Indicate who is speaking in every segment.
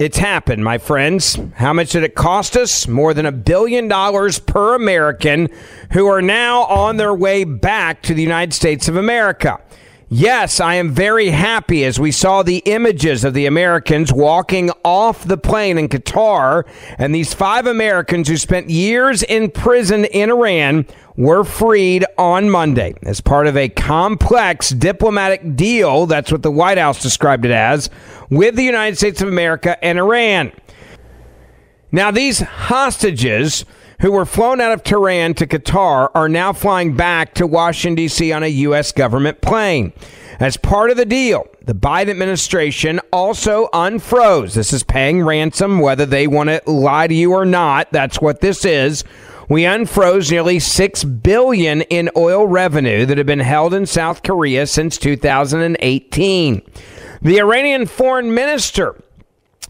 Speaker 1: It's happened, my friends. How much did it cost us? More than a billion dollars per American who are now on their way back to the United States of America. Yes, I am very happy as we saw the images of the Americans walking off the plane in Qatar, and these five Americans who spent years in prison in Iran were freed on Monday as part of a complex diplomatic deal. That's what the White House described it as with the United States of America and Iran. Now, these hostages who were flown out of Tehran to Qatar are now flying back to Washington, D.C. on a U.S. government plane. As part of the deal, the Biden administration also unfroze. This is paying ransom, whether they want to lie to you or not. That's what this is. We unfroze nearly six billion in oil revenue that had been held in South Korea since 2018. The Iranian foreign minister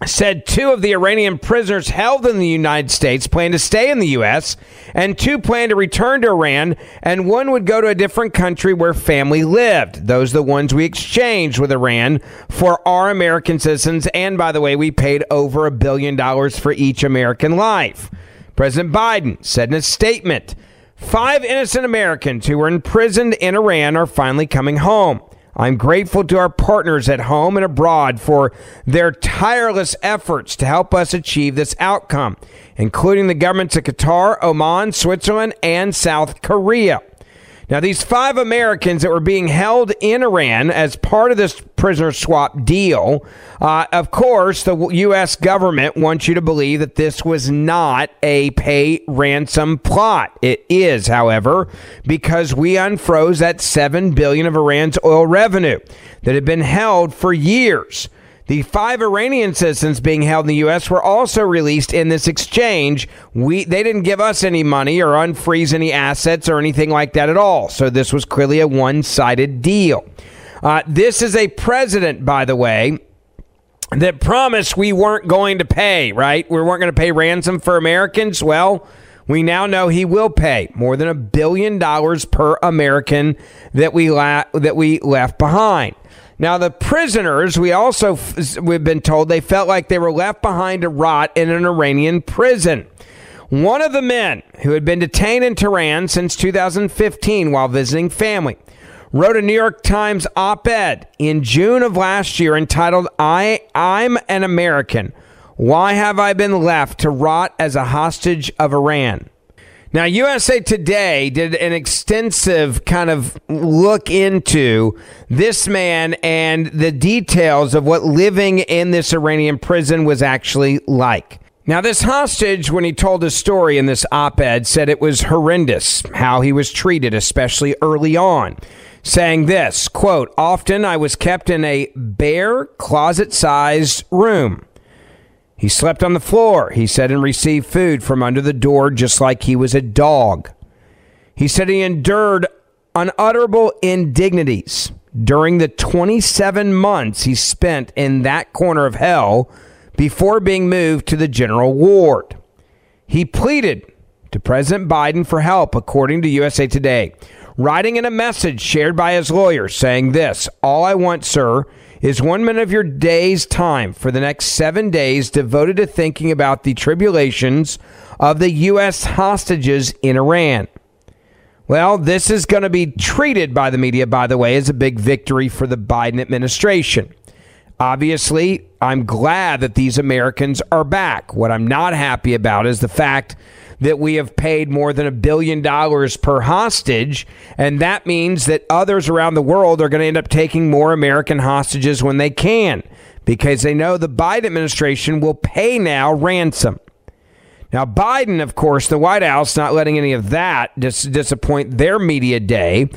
Speaker 1: said two of the Iranian prisoners held in the United States plan to stay in the U.S., and two plan to return to Iran, and one would go to a different country where family lived. Those are the ones we exchanged with Iran for our American citizens, and by the way, we paid over a billion dollars for each American life. President Biden said in a statement Five innocent Americans who were imprisoned in Iran are finally coming home. I'm grateful to our partners at home and abroad for their tireless efforts to help us achieve this outcome, including the governments of Qatar, Oman, Switzerland, and South Korea. Now, these five Americans that were being held in Iran as part of this prisoner swap deal, uh, of course, the U.S. government wants you to believe that this was not a pay ransom plot. It is, however, because we unfroze that seven billion of Iran's oil revenue that had been held for years. The five Iranian citizens being held in the U.S. were also released in this exchange. We they didn't give us any money or unfreeze any assets or anything like that at all. So this was clearly a one-sided deal. Uh, this is a president, by the way, that promised we weren't going to pay. Right? We weren't going to pay ransom for Americans. Well. We now know he will pay more than a billion dollars per American that we la- that we left behind. Now, the prisoners, we also, we've been told they felt like they were left behind to rot in an Iranian prison. One of the men who had been detained in Tehran since 2015 while visiting family wrote a New York Times op ed in June of last year entitled, I, I'm an American. Why have I been left to rot as a hostage of Iran? Now, USA Today did an extensive kind of look into this man and the details of what living in this Iranian prison was actually like. Now, this hostage, when he told his story in this op ed, said it was horrendous how he was treated, especially early on. Saying this quote, often I was kept in a bare, closet sized room. He slept on the floor, he said, and received food from under the door just like he was a dog. He said he endured unutterable indignities during the 27 months he spent in that corner of hell before being moved to the general ward. He pleaded to President Biden for help, according to USA Today. Writing in a message shared by his lawyer saying this All I want, sir, is one minute of your day's time for the next seven days devoted to thinking about the tribulations of the U.S. hostages in Iran. Well, this is going to be treated by the media, by the way, as a big victory for the Biden administration. Obviously, I'm glad that these Americans are back. What I'm not happy about is the fact that we have paid more than a billion dollars per hostage. And that means that others around the world are going to end up taking more American hostages when they can because they know the Biden administration will pay now ransom. Now, Biden, of course, the White House, not letting any of that dis- disappoint their media day.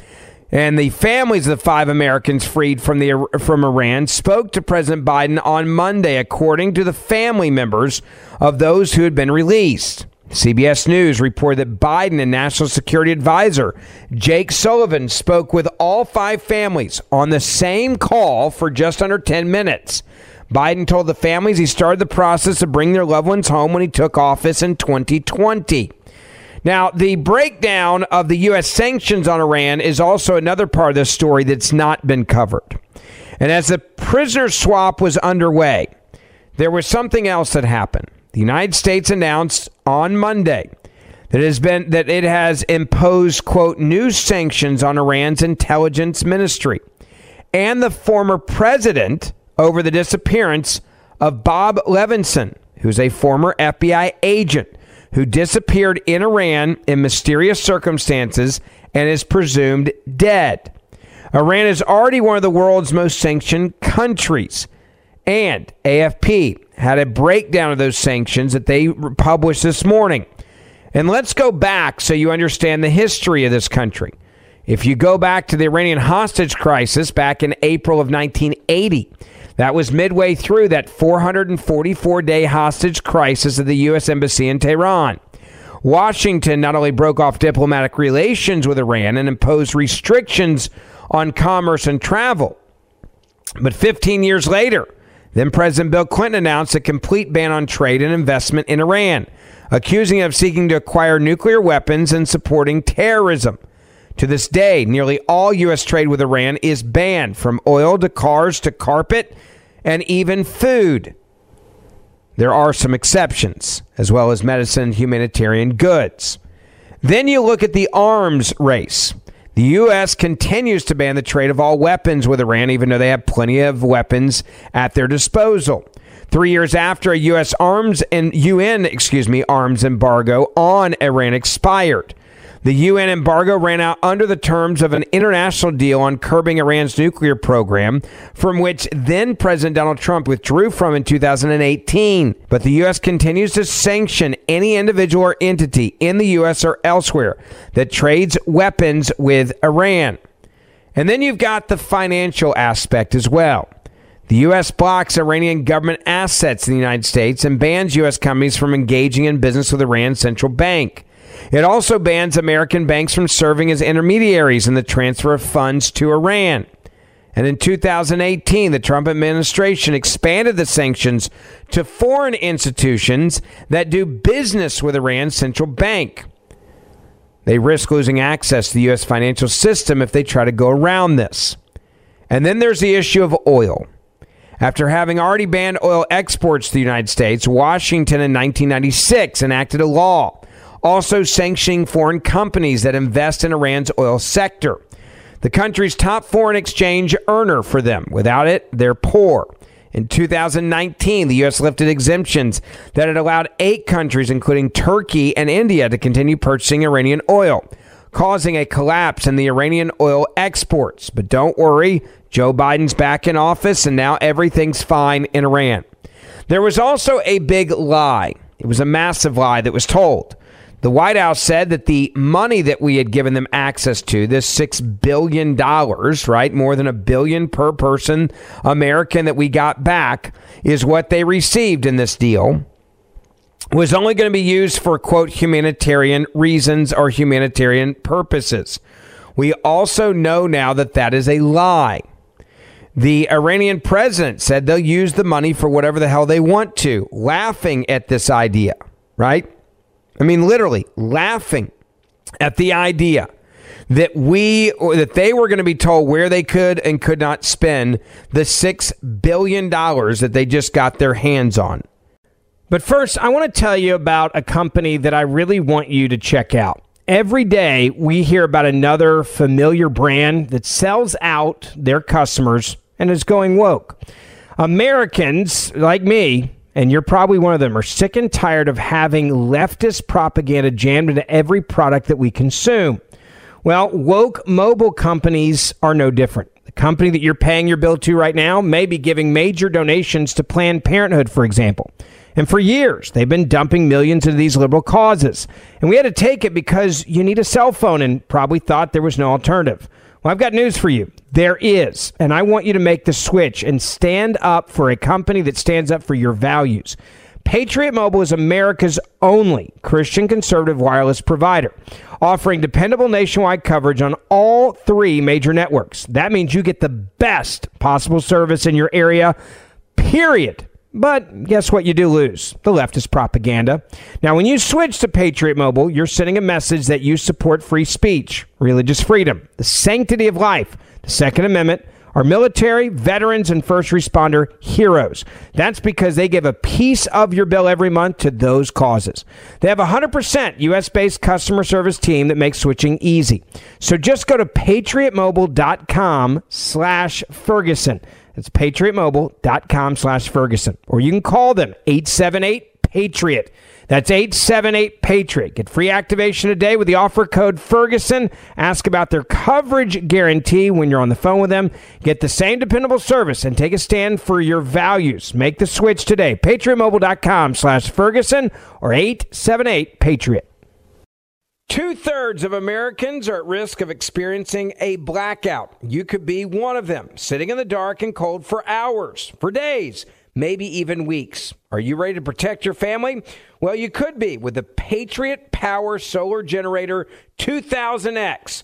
Speaker 1: And the families of the five Americans freed from the from Iran spoke to President Biden on Monday, according to the family members of those who had been released. CBS News reported that Biden and National Security Advisor Jake Sullivan spoke with all five families on the same call for just under 10 minutes. Biden told the families he started the process of bringing their loved ones home when he took office in 2020. Now, the breakdown of the U.S. sanctions on Iran is also another part of this story that's not been covered. And as the prisoner swap was underway, there was something else that happened. The United States announced on Monday that it has been that it has imposed quote new sanctions on Iran's intelligence ministry and the former president over the disappearance of Bob Levinson, who's a former FBI agent who disappeared in Iran in mysterious circumstances and is presumed dead. Iran is already one of the world's most sanctioned countries. And AFP had a breakdown of those sanctions that they published this morning. And let's go back so you understand the history of this country. If you go back to the Iranian hostage crisis back in April of 1980, that was midway through that 444 day hostage crisis at the U.S. Embassy in Tehran. Washington not only broke off diplomatic relations with Iran and imposed restrictions on commerce and travel, but 15 years later, then President Bill Clinton announced a complete ban on trade and investment in Iran, accusing it of seeking to acquire nuclear weapons and supporting terrorism. To this day, nearly all U.S. trade with Iran is banned, from oil to cars to carpet and even food. There are some exceptions, as well as medicine and humanitarian goods. Then you look at the arms race. The U.S. continues to ban the trade of all weapons with Iran, even though they have plenty of weapons at their disposal. Three years after a U.S. arms and UN, excuse me, arms embargo on Iran expired. The UN embargo ran out under the terms of an international deal on curbing Iran's nuclear program, from which then President Donald Trump withdrew from in 2018. But the U.S. continues to sanction any individual or entity in the U.S. or elsewhere that trades weapons with Iran. And then you've got the financial aspect as well. The U.S. blocks Iranian government assets in the United States and bans U.S. companies from engaging in business with Iran's central bank. It also bans American banks from serving as intermediaries in the transfer of funds to Iran. And in 2018, the Trump administration expanded the sanctions to foreign institutions that do business with Iran's central bank. They risk losing access to the U.S. financial system if they try to go around this. And then there's the issue of oil. After having already banned oil exports to the United States, Washington in 1996 enacted a law also sanctioning foreign companies that invest in Iran's oil sector. The country's top foreign exchange earner for them. Without it, they're poor. In 2019, the U.S. lifted exemptions that had allowed eight countries, including Turkey and India, to continue purchasing Iranian oil, causing a collapse in the Iranian oil exports. But don't worry, Joe Biden's back in office and now everything's fine in Iran. There was also a big lie. It was a massive lie that was told the White House said that the money that we had given them access to, this $6 billion, right, more than a billion per person American that we got back, is what they received in this deal, was only going to be used for, quote, humanitarian reasons or humanitarian purposes. We also know now that that is a lie. The Iranian president said they'll use the money for whatever the hell they want to, laughing at this idea, right? I mean, literally laughing at the idea that we or that they were going to be told where they could and could not spend the six billion dollars that they just got their hands on. But first, I want to tell you about a company that I really want you to check out. Every day, we hear about another familiar brand that sells out their customers and is going woke. Americans like me, and you're probably one of them, are sick and tired of having leftist propaganda jammed into every product that we consume. Well, woke mobile companies are no different. The company that you're paying your bill to right now may be giving major donations to Planned Parenthood, for example. And for years, they've been dumping millions into these liberal causes. And we had to take it because you need a cell phone and probably thought there was no alternative. Well, I've got news for you. There is. And I want you to make the switch and stand up for a company that stands up for your values. Patriot Mobile is America's only Christian conservative wireless provider, offering dependable nationwide coverage on all three major networks. That means you get the best possible service in your area, period. But guess what? You do lose the leftist propaganda. Now, when you switch to Patriot Mobile, you're sending a message that you support free speech, religious freedom, the sanctity of life, the Second Amendment, our military, veterans, and first responder heroes. That's because they give a piece of your bill every month to those causes. They have a 100% US based customer service team that makes switching easy. So just go to patriotmobile.com slash Ferguson. That's patriotmobile.com slash Ferguson. Or you can call them 878 Patriot. That's 878 Patriot. Get free activation today with the offer code Ferguson. Ask about their coverage guarantee when you're on the phone with them. Get the same dependable service and take a stand for your values. Make the switch today. PatriotMobile.com slash Ferguson or 878 Patriot. Two thirds of Americans are at risk of experiencing a blackout. You could be one of them, sitting in the dark and cold for hours, for days maybe even weeks. Are you ready to protect your family? Well, you could be with the Patriot Power Solar Generator 2000X.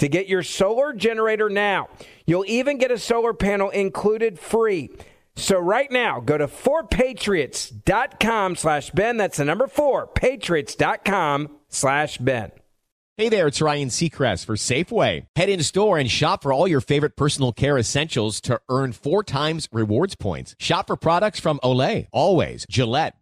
Speaker 1: to get your solar generator now. You'll even get a solar panel included free. So right now, go to 4patriots.com slash Ben. That's the number 4, patriots.com slash Ben.
Speaker 2: Hey there, it's Ryan Seacrest for Safeway. Head in store and shop for all your favorite personal care essentials to earn four times rewards points. Shop for products from Olay, Always, Gillette,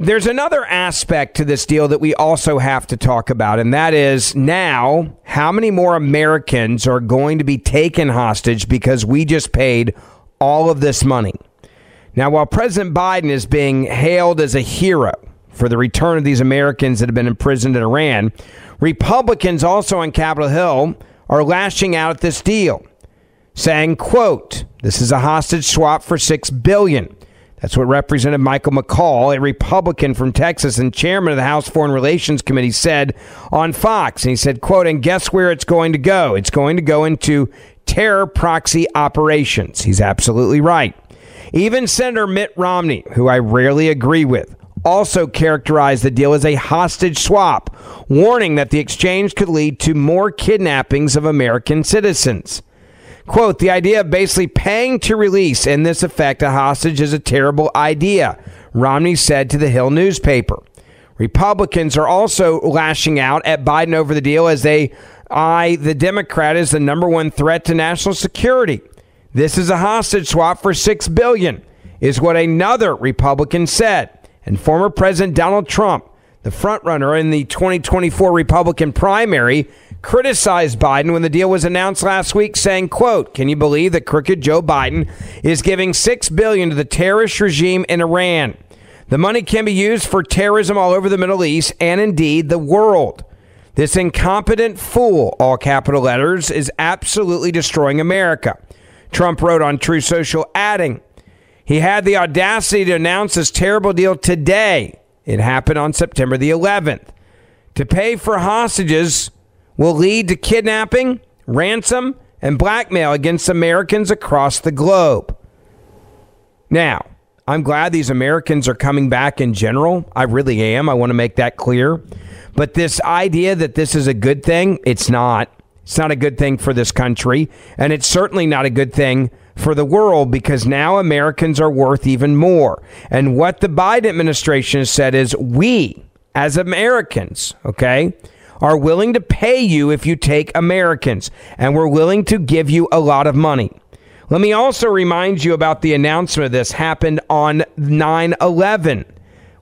Speaker 1: There's another aspect to this deal that we also have to talk about, and that is now how many more Americans are going to be taken hostage because we just paid all of this money. Now, while President Biden is being hailed as a hero for the return of these Americans that have been imprisoned in Iran, Republicans also on Capitol Hill are lashing out at this deal, saying, quote, this is a hostage swap for six billion. That's what Representative Michael McCaul, a Republican from Texas and chairman of the House Foreign Relations Committee, said on Fox. And he said, quote, and guess where it's going to go? It's going to go into terror proxy operations. He's absolutely right. Even Senator Mitt Romney, who I rarely agree with, also characterized the deal as a hostage swap, warning that the exchange could lead to more kidnappings of American citizens. Quote, the idea of basically paying to release in this effect a hostage is a terrible idea. Romney said to the Hill newspaper. Republicans are also lashing out at Biden over the deal as they eye the Democrat as the number one threat to national security. This is a hostage swap for 6 billion is what another Republican said. And former President Donald Trump, the frontrunner in the 2024 Republican primary, criticized Biden when the deal was announced last week, saying, quote, Can you believe that crooked Joe Biden is giving six billion to the terrorist regime in Iran? The money can be used for terrorism all over the Middle East and indeed the world. This incompetent fool, all capital letters, is absolutely destroying America. Trump wrote on Truth Social, adding, he had the audacity to announce this terrible deal today. It happened on September the 11th. To pay for hostages will lead to kidnapping, ransom, and blackmail against Americans across the globe. Now, I'm glad these Americans are coming back in general. I really am. I want to make that clear. But this idea that this is a good thing, it's not. It's not a good thing for this country. And it's certainly not a good thing for the world because now Americans are worth even more. And what the Biden administration has said is we, as Americans, okay, are willing to pay you if you take Americans, and we're willing to give you a lot of money. Let me also remind you about the announcement this happened on 9 11.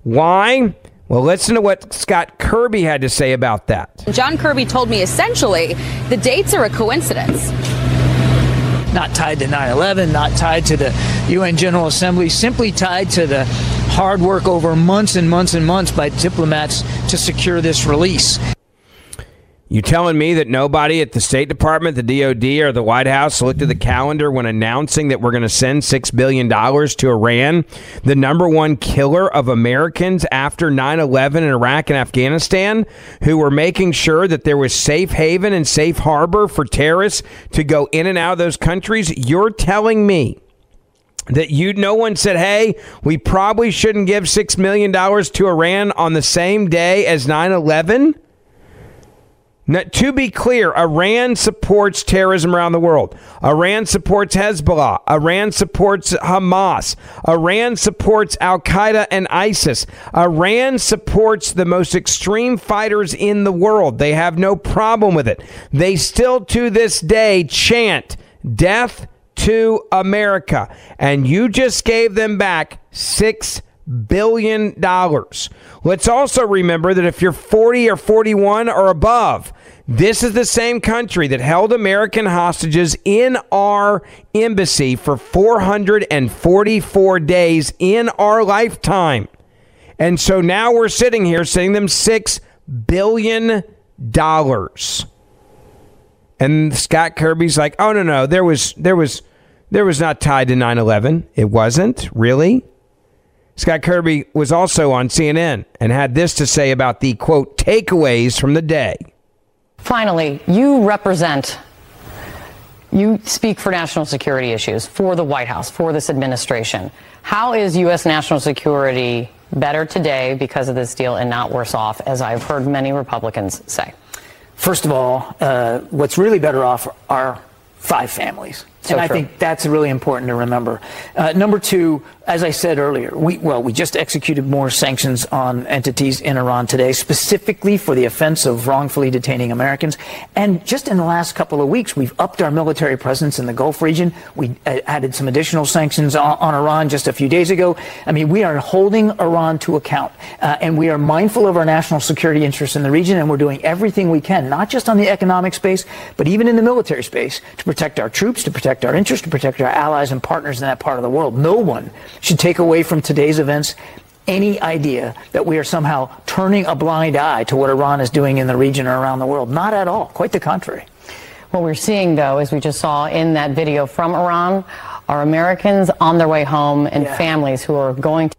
Speaker 1: Why? Well, listen to what Scott Kirby had to say about that.
Speaker 3: John Kirby told me essentially the dates are a coincidence
Speaker 4: not tied to 9 11, not tied to the UN General Assembly, simply tied to the hard work over months and months and months by diplomats to secure this release.
Speaker 1: You telling me that nobody at the State Department, the DOD, or the White House looked at the calendar when announcing that we're going to send $6 billion to Iran, the number one killer of Americans after 9 11 in Iraq and Afghanistan, who were making sure that there was safe haven and safe harbor for terrorists to go in and out of those countries? You're telling me that you no one said hey we probably shouldn't give $6 million to iran on the same day as 9-11 now, to be clear, Iran supports terrorism around the world. Iran supports Hezbollah. Iran supports Hamas. Iran supports Al Qaeda and ISIS. Iran supports the most extreme fighters in the world. They have no problem with it. They still, to this day, chant death to America. And you just gave them back six billion dollars. Let's also remember that if you're 40 or 41 or above, this is the same country that held American hostages in our embassy for 444 days in our lifetime. And so now we're sitting here sending them $6 billion. And Scott Kirby's like, "Oh no, no, there was there was there was not tied to 9/11. It wasn't, really?" Scott Kirby was also on CNN and had this to say about the quote takeaways from the day.
Speaker 5: Finally, you represent, you speak for national security issues, for the White House, for this administration. How is U.S. national security better today because of this deal and not worse off, as I've heard many Republicans say?
Speaker 4: First of all, uh, what's really better off are five families. So and I think that's really important to remember. Uh, number two, as I said earlier, we, well, we just executed more sanctions on entities in Iran today, specifically for the offense of wrongfully detaining Americans. And just in the last couple of weeks, we've upped our military presence in the Gulf region. We uh, added some additional sanctions on, on, Iran just a few days ago. I mean, we are holding Iran to account, uh, and we are mindful of our national security interests in the region, and we're doing everything we can, not just on the economic space, but even in the military space, to protect our troops, to protect our interests, to protect our allies and partners in that part of the world. No one should take away from today's events any idea that we are somehow turning a blind eye to what Iran is doing in the region or around the world. Not at all. Quite the contrary.
Speaker 5: What we're seeing, though, as we just saw in that video from Iran, are Americans on their way home and yeah. families who are going to.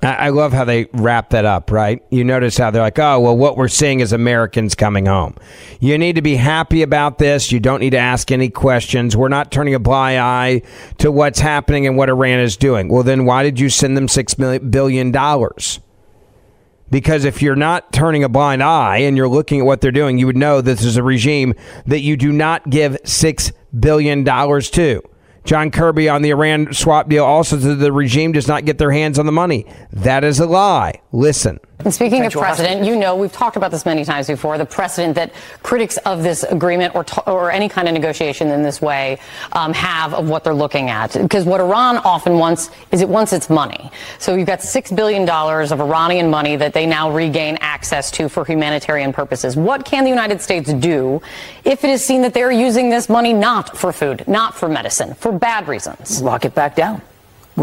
Speaker 1: I love how they wrap that up, right? You notice how they're like, oh, well, what we're seeing is Americans coming home. You need to be happy about this. You don't need to ask any questions. We're not turning a blind eye to what's happening and what Iran is doing. Well, then why did you send them $6 billion? Because if you're not turning a blind eye and you're looking at what they're doing, you would know this is a regime that you do not give $6 billion to. John Kirby on the Iran swap deal also said the regime does not get their hands on the money. That is a lie. Listen.
Speaker 5: And speaking of precedent, you know we've talked about this many times before. The precedent that critics of this agreement or t- or any kind of negotiation in this way um, have of what they're looking at. Because what Iran often wants is it wants its money. So you've got six billion dollars of Iranian money that they now regain access to for humanitarian purposes. What can the United States do if it is seen that they're using this money not for food, not for medicine, for bad reasons?
Speaker 4: Lock it back down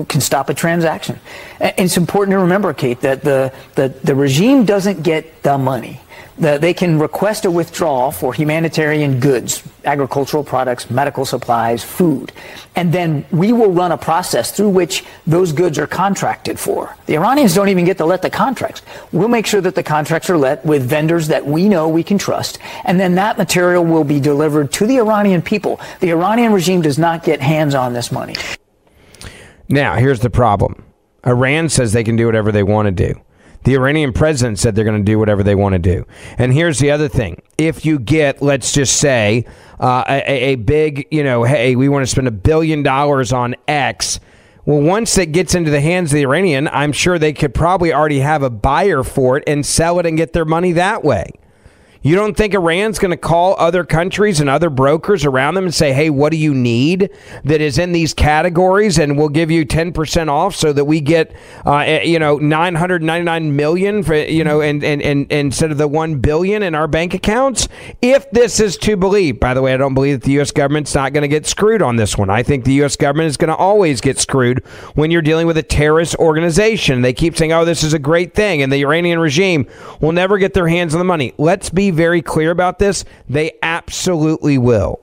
Speaker 4: can stop a transaction. And it's important to remember, Kate, that the, the, the regime doesn't get the money. The, they can request a withdrawal for humanitarian goods, agricultural products, medical supplies, food. And then we will run a process through which those goods are contracted for. The Iranians don't even get to let the contracts. We'll make sure that the contracts are let with vendors that we know we can trust. And then that material will be delivered to the Iranian people. The Iranian regime does not get hands on this money.
Speaker 1: Now, here's the problem Iran says they can do whatever they want to do. The Iranian president said they're going to do whatever they want to do. And here's the other thing. If you get, let's just say, uh, a, a big, you know, hey, we want to spend a billion dollars on X. Well, once it gets into the hands of the Iranian, I'm sure they could probably already have a buyer for it and sell it and get their money that way. You don't think Iran's going to call other countries and other brokers around them and say, hey, what do you need that is in these categories and we'll give you 10% off so that we get, uh, eh, you know, 999 million for, you know, and, and, and instead of the 1 billion in our bank accounts? If this is to believe, by the way, I don't believe that the U.S. government's not going to get screwed on this one. I think the U.S. government is going to always get screwed when you're dealing with a terrorist organization. They keep saying, oh, this is a great thing. And the Iranian regime will never get their hands on the money. Let's be very clear about this? They absolutely will.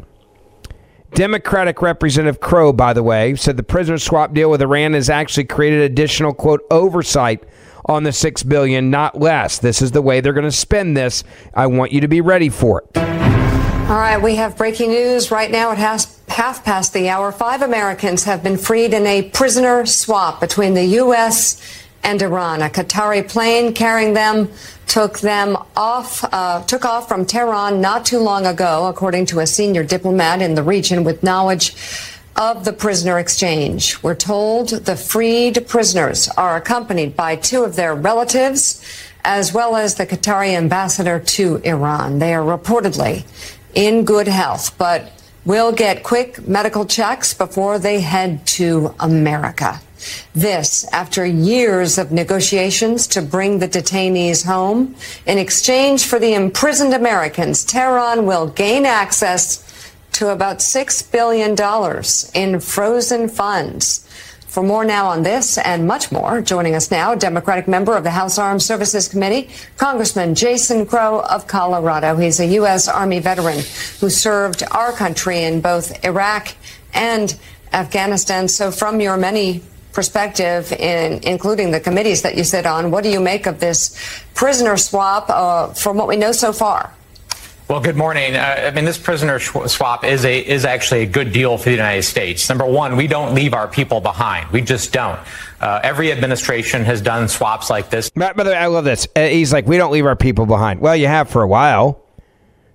Speaker 1: Democratic Representative Crow, by the way, said the prisoner swap deal with Iran has actually created additional quote oversight on the six billion, not less. This is the way they're going to spend this. I want you to be ready for it.
Speaker 6: All right, we have breaking news right now. It has half past the hour. Five Americans have been freed in a prisoner swap between the U.S. and Iran. A Qatari plane carrying them took them off, uh, took off from Tehran not too long ago, according to a senior diplomat in the region with knowledge of the prisoner exchange. We're told the freed prisoners are accompanied by two of their relatives, as well as the Qatari ambassador to Iran. They are reportedly in good health, but will get quick medical checks before they head to America. This after years of negotiations to bring the detainees home. In exchange for the imprisoned Americans, Tehran will gain access to about $6 billion in frozen funds. For more now on this and much more, joining us now, Democratic member of the House Armed Services Committee, Congressman Jason Crow of Colorado. He's a U.S. Army veteran who served our country in both Iraq and Afghanistan. So, from your many perspective, in, including the committees that you sit on, what do you make of this prisoner swap uh, from what we know so far?
Speaker 7: Well, good morning. Uh, I mean, this prisoner swap is a is actually a good deal for the United States. Number one, we don't leave our people behind. We just don't. Uh, every administration has done swaps like this.
Speaker 1: By the way, I love this. Uh, he's like, we don't leave our people behind. Well, you have for a while.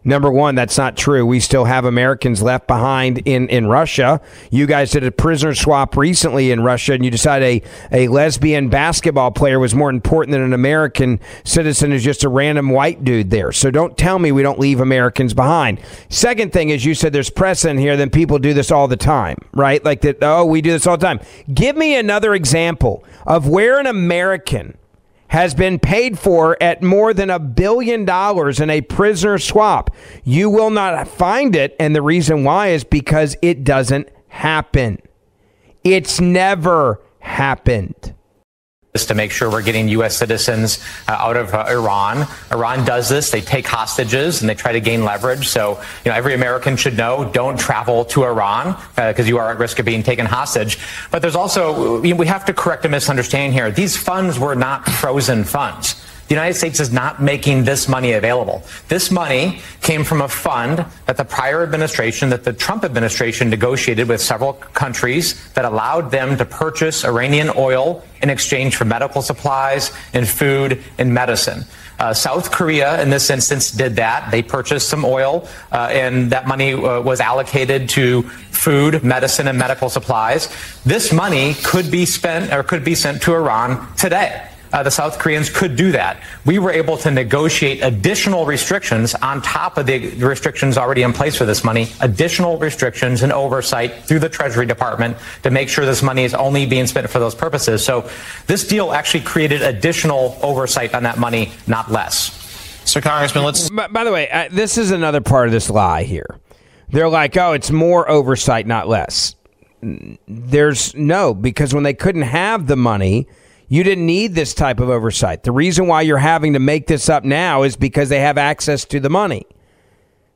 Speaker 1: Number one, that's not true. We still have Americans left behind in, in Russia. You guys did a prisoner swap recently in Russia, and you decided a, a lesbian basketball player was more important than an American citizen who's just a random white dude there. So don't tell me we don't leave Americans behind. Second thing is, you said there's precedent here, then people do this all the time, right? Like that, oh, we do this all the time. Give me another example of where an American has been paid for at more than a billion dollars in a prisoner swap. You will not find it. And the reason why is because it doesn't happen. It's never happened
Speaker 7: to make sure we're getting U.S. citizens uh, out of uh, Iran. Iran does this. They take hostages and they try to gain leverage. So, you know, every American should know don't travel to Iran because uh, you are at risk of being taken hostage. But there's also, you know, we have to correct a misunderstanding here. These funds were not frozen funds. The United States is not making this money available. This money came from a fund that the prior administration, that the Trump administration negotiated with several countries that allowed them to purchase Iranian oil in exchange for medical supplies and food and medicine. Uh, South Korea, in this instance, did that. They purchased some oil, uh, and that money uh, was allocated to food, medicine, and medical supplies. This money could be spent or could be sent to Iran today uh, the South Koreans could do that. We were able to negotiate additional restrictions on top of the restrictions already in place for this money, additional restrictions and oversight through the Treasury Department to make sure this money is only being spent for those purposes. So this deal actually created additional oversight on that money, not less.
Speaker 8: So, Congressman, let's.
Speaker 1: By, by the way, uh, this is another part of this lie here. They're like, oh, it's more oversight, not less. There's no, because when they couldn't have the money, you didn't need this type of oversight. The reason why you're having to make this up now is because they have access to the money.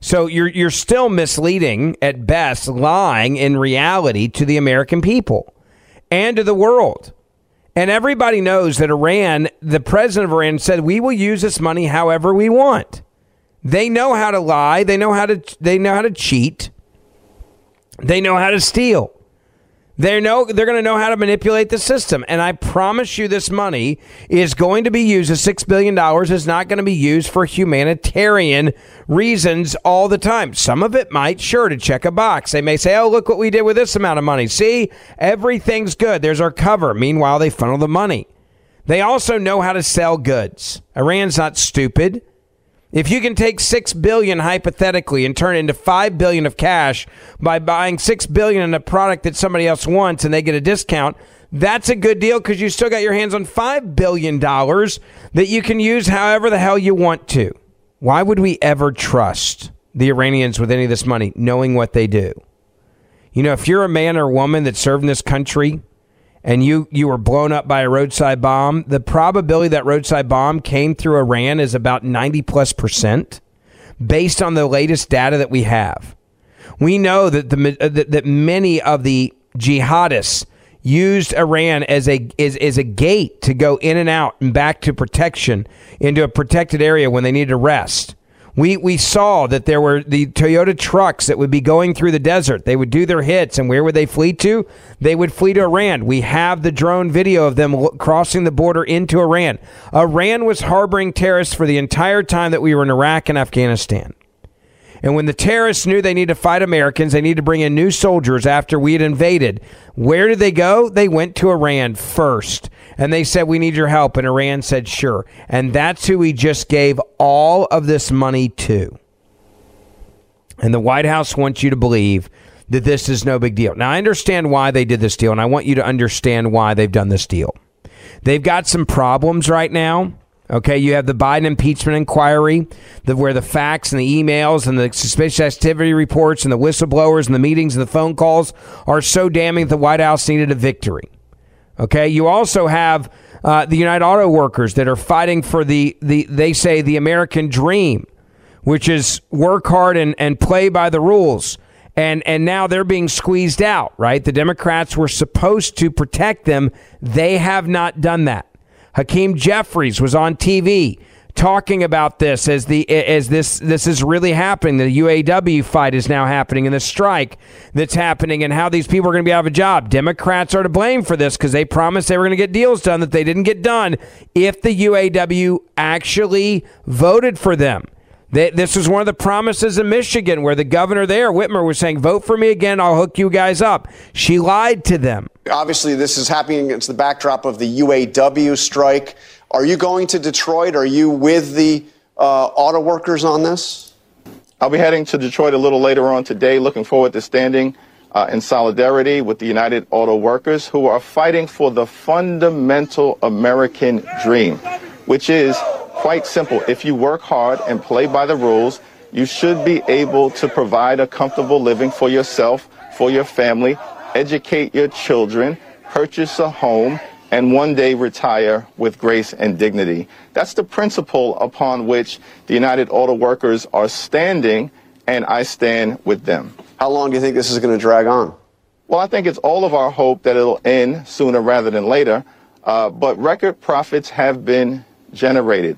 Speaker 1: So you're you're still misleading at best, lying in reality to the American people and to the world. And everybody knows that Iran, the president of Iran said we will use this money however we want. They know how to lie, they know how to they know how to cheat. They know how to steal. They know they're going to know how to manipulate the system, and I promise you, this money is going to be used. The six billion dollars is not going to be used for humanitarian reasons all the time. Some of it might, sure, to check a box. They may say, "Oh, look what we did with this amount of money. See, everything's good. There's our cover." Meanwhile, they funnel the money. They also know how to sell goods. Iran's not stupid. If you can take 6 billion hypothetically and turn it into 5 billion of cash by buying 6 billion in a product that somebody else wants and they get a discount, that's a good deal because you still got your hands on 5 billion dollars that you can use however the hell you want to. Why would we ever trust the Iranians with any of this money knowing what they do? You know, if you're a man or woman that served in this country and you you were blown up by a roadside bomb, the probability that roadside bomb came through Iran is about 90 plus percent based on the latest data that we have. We know that the uh, that, that many of the jihadists used Iran as a is, as a gate to go in and out and back to protection into a protected area when they needed to rest. We we saw that there were the Toyota trucks that would be going through the desert. They would do their hits, and where would they flee to? They would flee to Iran. We have the drone video of them crossing the border into Iran. Iran was harboring terrorists for the entire time that we were in Iraq and Afghanistan. And when the terrorists knew they needed to fight Americans, they needed to bring in new soldiers after we had invaded. Where did they go? They went to Iran first. And they said, We need your help. And Iran said, Sure. And that's who he just gave all of this money to. And the White House wants you to believe that this is no big deal. Now, I understand why they did this deal, and I want you to understand why they've done this deal. They've got some problems right now Okay, you have the Biden impeachment inquiry, the, where the facts and the emails and the suspicious activity reports and the whistleblowers and the meetings and the phone calls are so damning that the White House needed a victory. Okay, you also have uh, the United Auto Workers that are fighting for the, the they say the American dream, which is work hard and, and play by the rules. And, and now they're being squeezed out, right? The Democrats were supposed to protect them. They have not done that. Hakeem Jeffries was on TV talking about this as the as this this is really happening. The UAW fight is now happening, and the strike that's happening, and how these people are going to be out of a job. Democrats are to blame for this because they promised they were going to get deals done that they didn't get done. If the UAW actually voted for them. this was one of the promises in Michigan where the governor there, Whitmer, was saying, Vote for me again, I'll hook you guys up. She lied to them.
Speaker 9: Obviously, this is happening against the backdrop of the UAW strike. Are you going to Detroit? Are you with the uh, auto workers on this?
Speaker 10: I'll be heading to Detroit a little later on today. Looking forward to standing uh, in solidarity with the United Auto Workers who are fighting for the fundamental American dream, which is quite simple. If you work hard and play by the rules, you should be able to provide a comfortable living for yourself, for your family, educate your children, purchase a home, and one day retire with grace and dignity. That's the principle upon which the United Auto Workers are standing, and I stand with them.
Speaker 9: How long do you think this is going to drag on?
Speaker 10: Well, I think it's all of our hope that it'll end sooner rather than later. Uh, but record profits have been generated.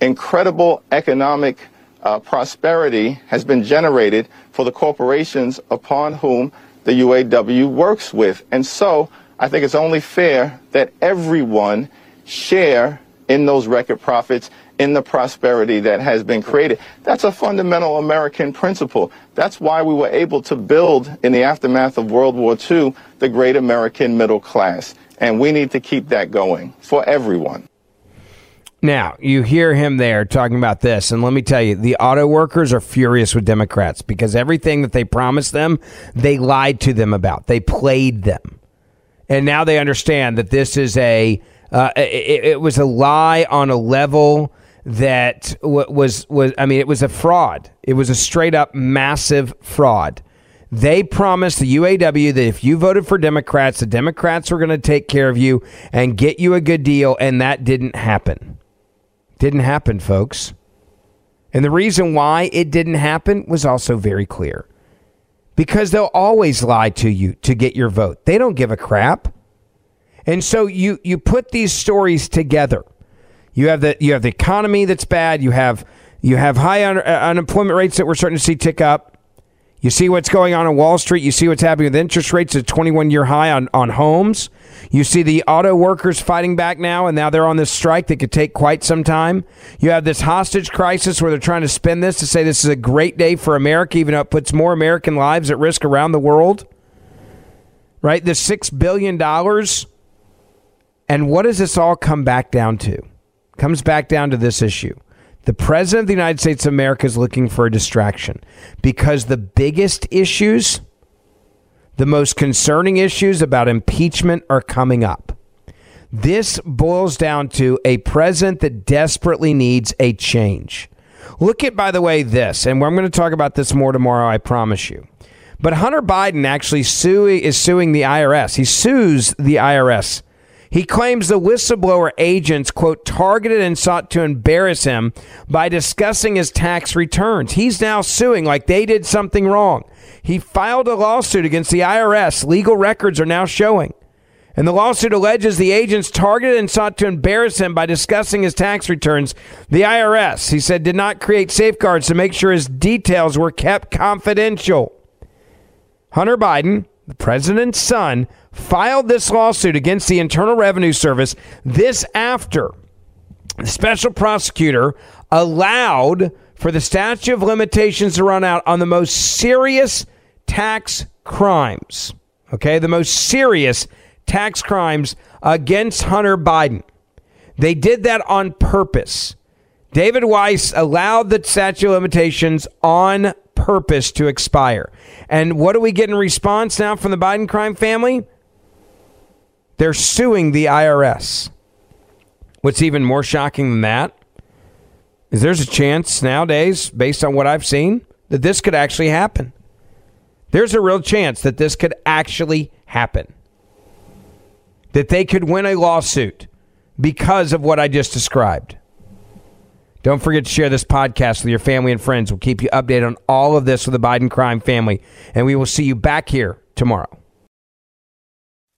Speaker 10: Incredible economic uh, prosperity has been generated for the corporations upon whom the UAW works with. And so I think it's only fair that everyone share in those record profits in the prosperity that has been created. That's a fundamental American principle. That's why we were able to build, in the aftermath of World War II, the great American middle class. And we need to keep that going for everyone.
Speaker 1: Now, you hear him there talking about this, and let me tell you, the auto workers are furious with Democrats because everything that they promised them, they lied to them about. They played them. And now they understand that this is a uh, it, it, was a lie on a level that was was I mean it was a fraud. It was a straight up massive fraud. They promised the UAW that if you voted for Democrats, the Democrats were going to take care of you and get you a good deal, and that didn't happen. Didn't happen, folks. And the reason why it didn't happen was also very clear. Because they'll always lie to you to get your vote. They don't give a crap. And so you you put these stories together. You have the you have the economy that's bad. You have you have high un- uh, unemployment rates that we're starting to see tick up. You see what's going on on Wall Street. You see what's happening with interest rates at 21 year high on, on homes. You see the auto workers fighting back now, and now they're on this strike that could take quite some time. You have this hostage crisis where they're trying to spin this to say this is a great day for America, even though it puts more American lives at risk around the world. Right? The $6 billion. And what does this all come back down to? Comes back down to this issue. The President of the United States of America is looking for a distraction because the biggest issues, the most concerning issues about impeachment are coming up. This boils down to a president that desperately needs a change. Look at, by the way, this, and I'm going to talk about this more tomorrow, I promise you. But Hunter Biden actually sue, is suing the IRS. He sues the IRS he claims the whistleblower agents, quote, targeted and sought to embarrass him by discussing his tax returns. He's now suing like they did something wrong. He filed a lawsuit against the IRS. Legal records are now showing. And the lawsuit alleges the agents targeted and sought to embarrass him by discussing his tax returns. The IRS, he said, did not create safeguards to make sure his details were kept confidential. Hunter Biden, the president's son, filed this lawsuit against the Internal Revenue Service this after the special prosecutor allowed for the statute of limitations to run out on the most serious tax crimes. Okay, the most serious tax crimes against Hunter Biden. They did that on purpose. David Weiss allowed the statute of limitations on purpose to expire. And what do we get in response now from the Biden crime family? They're suing the IRS. What's even more shocking than that is there's a chance nowadays, based on what I've seen, that this could actually happen. There's a real chance that this could actually happen. That they could win a lawsuit because of what I just described. Don't forget to share this podcast with your family and friends. We'll keep you updated on all of this with the Biden crime family, and we will see you back here tomorrow.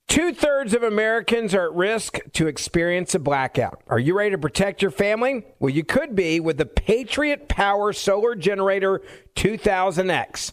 Speaker 1: Two thirds of Americans are at risk to experience a blackout. Are you ready to protect your family? Well, you could be with the Patriot Power Solar Generator 2000X.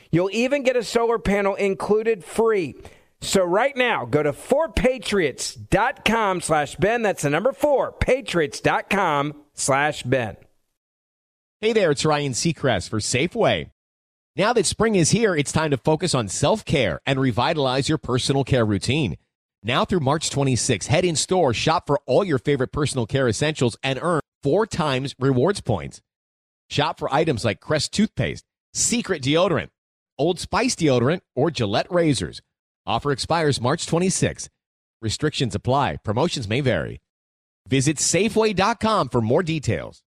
Speaker 1: You'll even get a solar panel included free. So right now, go to 4patriots.com slash Ben. That's the number four, patriots.com slash Ben.
Speaker 2: Hey there, it's Ryan Seacrest for Safeway. Now that spring is here, it's time to focus on self care and revitalize your personal care routine. Now through March 26, head in store, shop for all your favorite personal care essentials, and earn four times rewards points. Shop for items like Crest toothpaste, Secret deodorant, Old Spice deodorant, or Gillette razors. Offer expires March 26. Restrictions apply. Promotions may vary. Visit Safeway.com for more details.